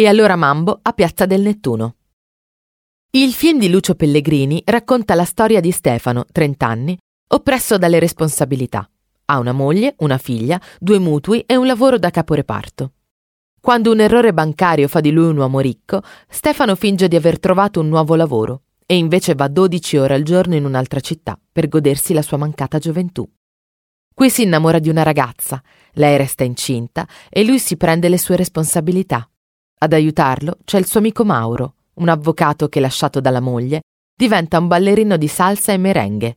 e allora Mambo a Piazza del Nettuno. Il film di Lucio Pellegrini racconta la storia di Stefano, 30 anni, oppresso dalle responsabilità. Ha una moglie, una figlia, due mutui e un lavoro da caporeparto. Quando un errore bancario fa di lui un uomo ricco, Stefano finge di aver trovato un nuovo lavoro e invece va 12 ore al giorno in un'altra città per godersi la sua mancata gioventù. Qui si innamora di una ragazza, lei resta incinta e lui si prende le sue responsabilità. Ad aiutarlo c'è il suo amico Mauro, un avvocato che, lasciato dalla moglie, diventa un ballerino di salsa e merengue.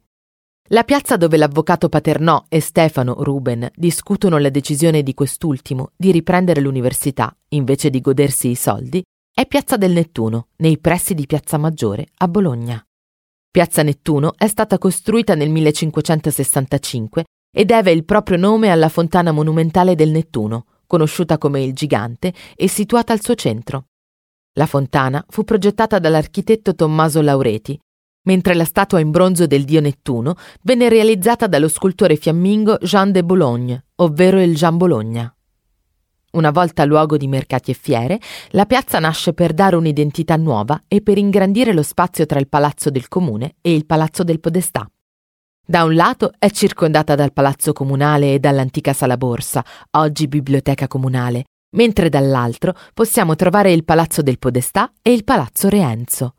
La piazza dove l'avvocato Paternò e Stefano Ruben discutono la decisione di quest'ultimo di riprendere l'università invece di godersi i soldi è Piazza del Nettuno, nei pressi di Piazza Maggiore, a Bologna. Piazza Nettuno è stata costruita nel 1565 e deve il proprio nome alla fontana monumentale del Nettuno, conosciuta come il Gigante e situata al suo centro. La fontana fu progettata dall'architetto Tommaso Laureti, mentre la statua in bronzo del dio Nettuno venne realizzata dallo scultore fiammingo Jean de Boulogne, ovvero il Jean Bologna. Una volta luogo di mercati e fiere, la piazza nasce per dare un'identità nuova e per ingrandire lo spazio tra il Palazzo del Comune e il Palazzo del Podestà. Da un lato è circondata dal Palazzo Comunale e dall'antica Sala Borsa, oggi Biblioteca Comunale, mentre dall'altro possiamo trovare il Palazzo del Podestà e il Palazzo Reenzo.